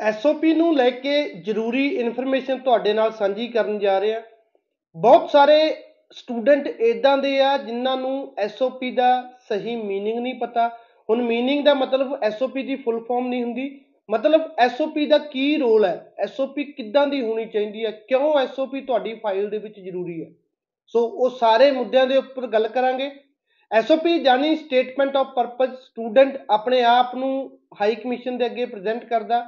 SOP ਨੂੰ ਲੈ ਕੇ ਜ਼ਰੂਰੀ ਇਨਫੋਰਮੇਸ਼ਨ ਤੁਹਾਡੇ ਨਾਲ ਸਾਂਝੀ ਕਰਨ ਜਾ ਰਹੇ ਹਾਂ ਬਹੁਤ ਸਾਰੇ ਸਟੂਡੈਂਟ ਇਦਾਂ ਦੇ ਆ ਜਿਨ੍ਹਾਂ ਨੂੰ ਐਸਓਪੀ ਦਾ ਸਹੀ मीनिंग ਨਹੀਂ ਪਤਾ ਹੁਣ मीनिंग ਦਾ ਮਤਲਬ ਐਸਓਪੀ ਦੀ ਫੁੱਲ ਫਾਰਮ ਨਹੀਂ ਹੁੰਦੀ ਮਤਲਬ ਐਸਓਪੀ ਦਾ ਕੀ ਰੋਲ ਹੈ ਐਸਓਪੀ ਕਿੱਦਾਂ ਦੀ ਹੋਣੀ ਚਾਹੀਦੀ ਹੈ ਕਿਉਂ ਐਸਓਪੀ ਤੁਹਾਡੀ ਫਾਈਲ ਦੇ ਵਿੱਚ ਜ਼ਰੂਰੀ ਹੈ ਸੋ ਉਹ ਸਾਰੇ ਮੁੱਦਿਆਂ ਦੇ ਉੱਪਰ ਗੱਲ ਕਰਾਂਗੇ ਐਸਓਪੀ ਜਾਨੀ ਸਟੇਟਮੈਂਟ ਆਫ ਪਰਪਸ ਸਟੂਡੈਂਟ ਆਪਣੇ ਆਪ ਨੂੰ ਹਾਈ ਕਮਿਸ਼ਨ ਦੇ ਅੱਗੇ ਪ੍ਰੈਜ਼ੈਂਟ ਕਰਦਾ।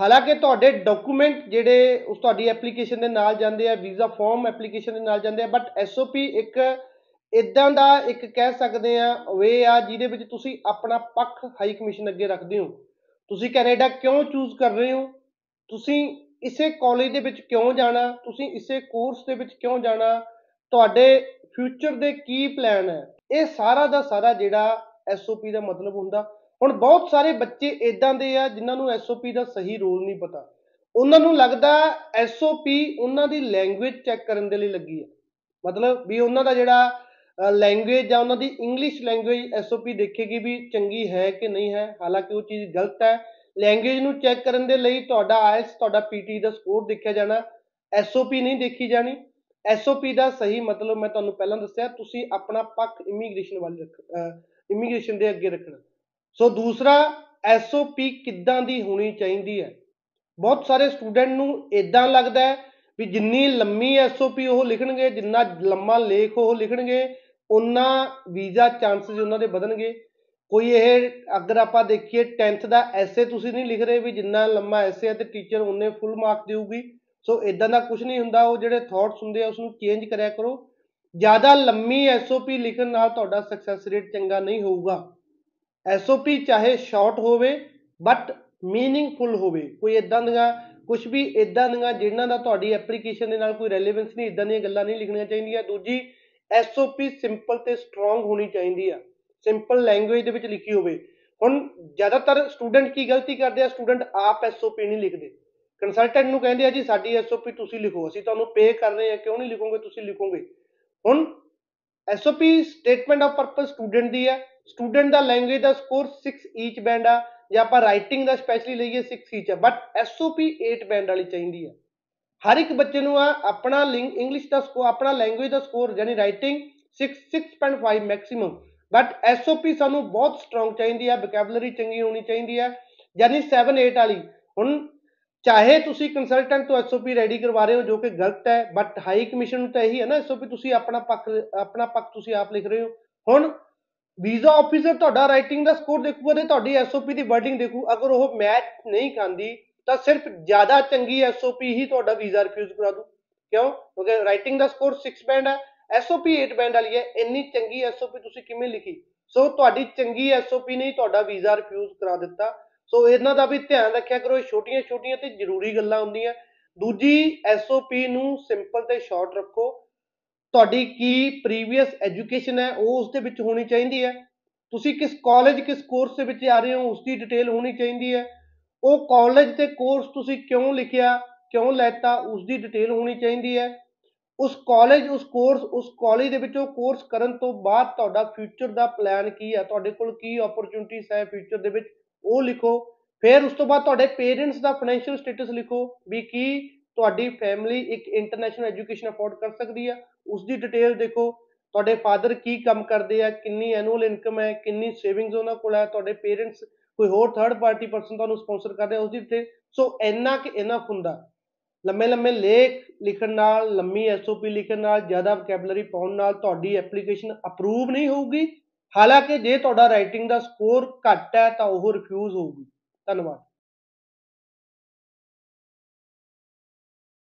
ਹਾਲਾਂਕਿ ਤੁਹਾਡੇ ਡਾਕੂਮੈਂਟ ਜਿਹੜੇ ਉਸ ਤੁਹਾਡੀ ਐਪਲੀਕੇਸ਼ਨ ਦੇ ਨਾਲ ਜਾਂਦੇ ਆ ਵੀਜ਼ਾ ਫਾਰਮ ਐਪਲੀਕੇਸ਼ਨ ਦੇ ਨਾਲ ਜਾਂਦੇ ਆ ਬਟ ਐਸਓਪੀ ਇੱਕ ਇਦਾਂ ਦਾ ਇੱਕ ਕਹਿ ਸਕਦੇ ਆ ਵੇ ਆ ਜਿਹਦੇ ਵਿੱਚ ਤੁਸੀਂ ਆਪਣਾ ਪੱਖ ਹਾਈ ਕਮਿਸ਼ਨ ਅੱਗੇ ਰੱਖਦੇ ਹੋ। ਤੁਸੀਂ ਕੈਨੇਡਾ ਕਿਉਂ ਚੂਜ਼ ਕਰ ਰਹੇ ਹੋ? ਤੁਸੀਂ ਇਸੇ ਕਾਲਜ ਦੇ ਵਿੱਚ ਕਿਉਂ ਜਾਣਾ? ਤੁਸੀਂ ਇਸੇ ਕੋਰਸ ਦੇ ਵਿੱਚ ਕਿਉਂ ਜਾਣਾ? ਤੁਹਾਡੇ ਫਿਊਚਰ ਦੇ ਕੀ ਪਲਾਨ ਹੈ? ਇਹ ਸਾਰਾ ਦਾ ਸਾਰਾ ਜਿਹੜਾ ਐਸਓਪੀ ਦਾ ਮਤਲਬ ਹੁੰਦਾ। ਹੁਣ ਬਹੁਤ ਸਾਰੇ ਬੱਚੇ ਇਦਾਂ ਦੇ ਆ ਜਿਨ੍ਹਾਂ ਨੂੰ ਐਸਓਪੀ ਦਾ ਸਹੀ ਰੋਲ ਨਹੀਂ ਪਤਾ। ਉਹਨਾਂ ਨੂੰ ਲੱਗਦਾ ਐਸਓਪੀ ਉਹਨਾਂ ਦੀ ਲੈਂਗੁਏਜ ਚੈੱਕ ਕਰਨ ਦੇ ਲਈ ਲੱਗੀ ਹੈ। ਮਤਲਬ ਵੀ ਉਹਨਾਂ ਦਾ ਜਿਹੜਾ ਲੈਂਗੁਏਜ ਜਾਂ ਉਹਨਾਂ ਦੀ ਇੰਗਲਿਸ਼ ਲੈਂਗੁਏਜ ਐਸਓਪੀ ਦੇਖੇਗੀ ਵੀ ਚੰਗੀ ਹੈ ਕਿ ਨਹੀਂ ਹੈ। ਹਾਲਾਂਕਿ ਉਹ ਚੀਜ਼ ਗਲਤ ਹੈ। ਲੈਂਗੁਏਜ ਨੂੰ ਚੈੱਕ ਕਰਨ ਦੇ ਲਈ ਤੁਹਾਡਾ ਆਇਲਸ ਤੁਹਾਡਾ ਪੀਟੀ ਦਾ ਸਕੋਰ ਦੇਖਿਆ ਜਾਣਾ। ਐਸਓਪੀ ਨਹੀਂ ਦੇਖੀ ਜਾਣੀ। ਐਸਓਪੀ ਦਾ ਸਹੀ ਮਤਲਬ ਮੈਂ ਤੁਹਾਨੂੰ ਪਹਿਲਾਂ ਦੱਸਿਆ, ਤੁਸੀਂ ਆਪਣਾ ਪੱਖ ਇਮੀਗ੍ਰੇਸ਼ਨ ਵੱਲ ਰੱਖ ਇਮੀਗ੍ਰੇਸ਼ਨ ਦੇ ਅੱਗੇ ਰੱਖਣਾ। ਸੋ ਦੂਸਰਾ ਐਸਓਪੀ ਕਿੱਦਾਂ ਦੀ ਹੋਣੀ ਚਾਹੀਦੀ ਹੈ? ਬਹੁਤ ਸਾਰੇ ਸਟੂਡੈਂਟ ਨੂੰ ਇਦਾਂ ਲੱਗਦਾ ਹੈ ਵੀ ਜਿੰਨੀ ਲੰਮੀ ਐਸਓਪੀ ਉਹ ਲਿਖਣਗੇ, ਜਿੰਨਾ ਲੰਮਾ ਲੇਖ ਉਹ ਲਿਖਣਗੇ ਉਹਨਾਂ ਵੀਜ਼ਾ ਚਾਂਸਸ ਉਹਨਾਂ ਦੇ ਵਧਣਗੇ। ਕੋਈ ਇਹ ਅਗਰ ਆਪਾਂ ਦੇਖੀਏ 10th ਦਾ ਐਸੇ ਤੁਸੀਂ ਨਹੀਂ ਲਿਖ ਰਹੇ ਵੀ ਜਿੰਨਾ ਲੰਮਾ ਐਸੇ ਹੈ ਤੇ ਟੀਚਰ ਉਹਨੇ ਫੁੱਲ ਮਾਰਕ ਦੇਊਗੀ। ਸੋ ਇਦਾਂ ਦਾ ਕੁਝ ਨਹੀਂ ਹੁੰਦਾ, ਉਹ ਜਿਹੜੇ ਥਾਟਸ ਹੁੰਦੇ ਆ ਉਸ ਨੂੰ ਚੇਂਜ ਕਰਿਆ ਕਰੋ। ਜ਼ਿਆਦਾ ਲੰਮੀ ਐਸਓਪੀ ਲਿਖਣ ਨਾਲ ਤੁਹਾਡਾ ਸਕਸੈਸ ਰੇਟ ਚੰਗਾ ਨਹੀਂ ਹੋਊਗਾ। ਐਸਓਪੀ ਚਾਹੇ ਸ਼ਾਰਟ ਹੋਵੇ ਬਟ ਮੀਨਿੰਗਫੁਲ ਹੋਵੇ। ਕੋਈ ਇਦਾਂ ਦੀਆਂ ਕੁਝ ਵੀ ਇਦਾਂ ਦੀਆਂ ਜਿਹਨਾਂ ਦਾ ਤੁਹਾਡੀ ਐਪਲੀਕੇਸ਼ਨ ਦੇ ਨਾਲ ਕੋਈ ਰੈਲੇਵੈਂਸ ਨਹੀਂ ਇਦਾਂ ਦੀਆਂ ਗੱਲਾਂ ਨਹੀਂ ਲਿਖਣੀਆਂ ਚਾਹੀਦੀਆਂ। ਦੂਜੀ ਐਸਓਪੀ ਸਿੰਪਲ ਤੇ ਸਟਰੋਂਗ ਹੋਣੀ ਚਾਹੀਦੀ ਆ। ਸਿੰਪਲ ਲੈਂਗੁਏਜ ਦੇ ਵਿੱਚ ਲਿਖੀ ਹੋਵੇ। ਹੁਣ ਜ਼ਿਆਦਾਤਰ ਸਟੂਡੈਂਟ ਕੀ ਗਲਤੀ ਕਰਦੇ ਆ? ਸਟੂਡੈਂਟ ਆਪ ਐਸਓਪੀ ਨਹੀਂ ਲਿਖਦੇ। ਕੰਸਲਟੈਂਟ ਨੂੰ ਕਹਿੰਦੇ ਆ ਜੀ, ਸਾਡੀ ਐਸਓਪੀ ਤੁਸੀਂ ਲਿਖੋ, ਅਸੀਂ ਤੁਹਾਨੂੰ ਪੇ ਕਰ ਰਹੇ ਆ ਕਿਉਂ ਨਹੀਂ ਲਿਖੋਗੇ, ਤੁਸੀਂ ਲਿਖੋਗੇ। ਹੁਣ SOP statement of purpose student ਦੀ ਹੈ। ਸਟੂਡੈਂਟ ਦਾ ਲੈਂਗੁਏਜ ਦਾ ਸਕੋਰ 6 ਈਚ ਬੈਂਡ ਆ, ਜਾਂ ਆਪਾਂ ਰਾਈਟਿੰਗ ਦਾ ਸਪੈਸ਼ਲੀ ਲਈਏ 6 ਈਚ ਆ। ਬਟ ਐਸਓਪੀ 8 ਬੈਂਡ ਵਾਲੀ ਚਾਹੀਦੀ ਆ। ਹਰ ਇੱਕ ਬੱਚੇ ਨੂੰ ਆ, ਆਪਣਾ ਇੰਗਲਿਸ਼ ਦਾ ਸਕੋਰ ਆਪਣਾ ਲੈਂਗੁਏਜ ਦਾ ਸਕੋਰ ਯਾਨੀ ਰਾਈਟਿੰਗ 6 6.5 ਮੈਕਸਿਮਮ ਬਟ ਐਸਓਪੀ ਸਾਨੂੰ ਬਹੁਤ ਸਟਰੋਂਗ ਚਾਹੀਦੀ ਆ ਵੋਕੈਬਲਰੀ ਚੰਗੀ ਹੋਣੀ ਚਾਹੀਦੀ ਆ, ਯਾਨੀ 7 8 ਵਾਲੀ। ਹੁਣ ਚਾਹੇ ਤੁਸੀਂ ਕੰਸਲਟੈਂਟ ਤੋਂ ਐਸਓਪੀ ਰੈਡੀ ਕਰਵਾ ਰਹੇ ਹੋ, ਜੋ ਕਿ ਗਲਤ ਹੈ ਬਟ ਹਾਈ ਕਮਿਸ਼ਨ ਨੂੰ ਤਾਂ ਇਹੀ ਹੈ ਨਾ ਐਸਓਪੀ ਤੁਸੀਂ ਆਪਣਾ ਪੱਖ ਆਪਣਾ ਪੱਖ ਤੁਸੀਂ ਆਪ ਲਿਖ ਰਹੇ ਹੋ। ਹੁਣ ਵੀਜ਼ਾ ਆਫੀਸਰ ਤੁਹਾਡਾ ਰਾਈਟਿੰਗ ਦਾ ਸਕੋਰ ਦੇਖੂਗਾ ਤੇ ਤੁਹਾਡੀ ਐਸਓਪੀ ਦੀ ਵਰਡਿੰਗ ਦੇਖੂ। ਅਗਰ ਉਹ ਮੈਚ ਨਹੀਂ ਖਾਂਦੀ ਤਾਂ ਸਿਰਫ ਜ਼ਿਆਦਾ ਚੰਗੀ ਐਸਓਪੀ ਹੀ ਤੁਹਾਡਾ ਵੀਜ਼ਾ ਰਿਫਿਊਜ਼ ਕਰਾ ਦੂ। ਕਿਉਂ? ਕਿਉਂਕਿ ਰਾਈਟਿੰਗ ਦਾ ਸਕੋਰ 6 ਬੈਂਡ ਹੈ ਐਸਓਪੀ 8 ਬੈਂਡ ਵਾਲੀ ਹੈ, ਇੰਨੀ ਚੰਗੀ ਐਸਓਪੀ ਤੁਸੀਂ ਕਿਵੇਂ ਲਿਖੀ? ਸੋ ਤੁਹਾਡੀ ਚੰਗੀ ਐਸਓਪੀ ਨੇ ਤੁਹਾਡਾ ਵੀਜ਼ਾ ਰਿਫਿਊਜ਼ ਕਰਾ ਦਿੱਤਾ। ਸੋ ਇਹਨਾਂ ਦਾ ਵੀ ਧਿਆਨ ਰੱਖਿਆ ਕਰੋ, ਇਹ ਛੋਟੀਆਂ-ਛੋਟੀਆਂ ਤੇ ਜ਼ਰੂਰੀ ਗੱਲਾਂ ਹੁੰਦੀਆਂ। ਦੂਜੀ ਐਸਓਪੀ ਨੂੰ ਸਿੰਪਲ ਤੇ ਸ਼ਾਰਟ ਰੱਖੋ। ਤੁਹਾਡੀ ਕੀ ਪ੍ਰੀਵੀਅਸ ਐਜੂਕੇਸ਼ਨ ਹੈ, ਉਹ ਉਸ ਦੇ ਵਿੱਚ ਹੋਣੀ ਚਾਹੀਦੀ ਹੈ। ਤੁਸੀਂ ਕਿਸ ਕਾਲਜ ਕਿਸ ਕੋਰਸ ਦੇ ਵਿੱਚ ਆ ਰਹੇ ਹੋ, ਉਸ ਦੀ ਡਿਟੇਲ ਹੋਣੀ ਚਾਹੀਦੀ ਹੈ। ਉਹ ਕਾਲਜ ਤੇ ਕੋਰਸ ਤੁਸੀਂ ਕਿਉਂ ਲਿਖਿਆ, ਕਿਉਂ ਲੈਤਾ, ਉਸ ਦੀ ਡਿਟੇਲ ਹੋਣੀ ਚਾਹੀਦੀ ਹੈ। ਉਸ ਕਾਲਜ ਉਸ ਕੋਰਸ ਉਸ ਕਾਲਜ ਦੇ ਵਿੱਚ ਉਹ ਕੋਰਸ ਕਰਨ ਤੋਂ ਬਾਅਦ ਤੁਹਾਡਾ ਫਿਊਚਰ ਦਾ ਪਲਾਨ ਕੀ ਹੈ? ਤੁਹਾਡੇ ਕੋਲ ਕੀ ਓਪਰਚੁਨਿਟੀਆਂ ਹੈ ਫਿਊਚਰ ਦੇ ਵਿੱਚ? ਉਹ ਲਿਖੋ। ਫਿਰ ਉਸ ਤੋਂ ਬਾਅਦ ਤੁਹਾਡੇ ਪੇਰੈਂਟਸ ਦਾ ਫਾਈਨੈਂਸ਼ੀਅਲ ਸਟੇਟਸ ਲਿਖੋ ਵੀ ਕੀ ਤੁਹਾਡੀ ਫੈਮਿਲੀ ਇੱਕ ਇੰਟਰਨੈਸ਼ਨਲ ਐਜੂਕੇਸ਼ਨ ਅਫੋਰਡ ਕਰ ਸਕਦੀ ਆ। ਉਸ ਦੀ ਡਿਟੇਲ ਦੇਖੋ। ਤੁਹਾਡੇ ਫਾਦਰ ਕੀ ਕੰਮ ਕਰਦੇ ਆ, ਕਿੰਨੀ ਐਨੂਅਲ ਇਨਕਮ ਹੈ, ਕਿੰਨੀ ਸੇਵਿੰਗਸ ਉਹਨਾਂ ਕੋਲ ਹੈ, ਤੁਹਾਡੇ ਪੇਰੈਂਟਸ ਕੋਈ ਹੋਰ ਥਰਡ ਪਾਰਟੀ ਪਰਸਨ ਤੁਹਾਨੂੰ ਸਪਾਂਸਰ ਕਰ ਰਿਹਾ ਉਸ ਦੀ ਡਿਟੇਲ ਸੋ ਇੰਨਾ ਕਿ ਇਨਫ ਹੁੰਦਾ। ਲੰਮੇ ਲੰਮੇ ਲੇਖ ਲਿਖਣ ਨਾਲ, ਲੰਮੀ ਐਸਓਪੀ ਲਿਖਣ ਨਾਲ, ਜ਼ਿਆਦਾ ਵੋਕੈਬਲਰੀ ਪਾਉਣ ਨਾਲ ਤੁਹਾਡੀ ਐਪਲੀਕੇਸ਼ਨ ਅਪਰੂਵ ਨਹੀਂ ਹੋਊਗੀ। ਹਾਲਾਂਕਿ ਜੇ ਤੁਹਾਡਾ ਰਾਈਟਿੰਗ ਦਾ ਸਕੋਰ ਘੱਟ ਹੈ ਤਾਂ ਉਹ ਰਿਫਿਊਜ਼ ਹੋਊਗੀ। ਧੰਨਵਾਦ।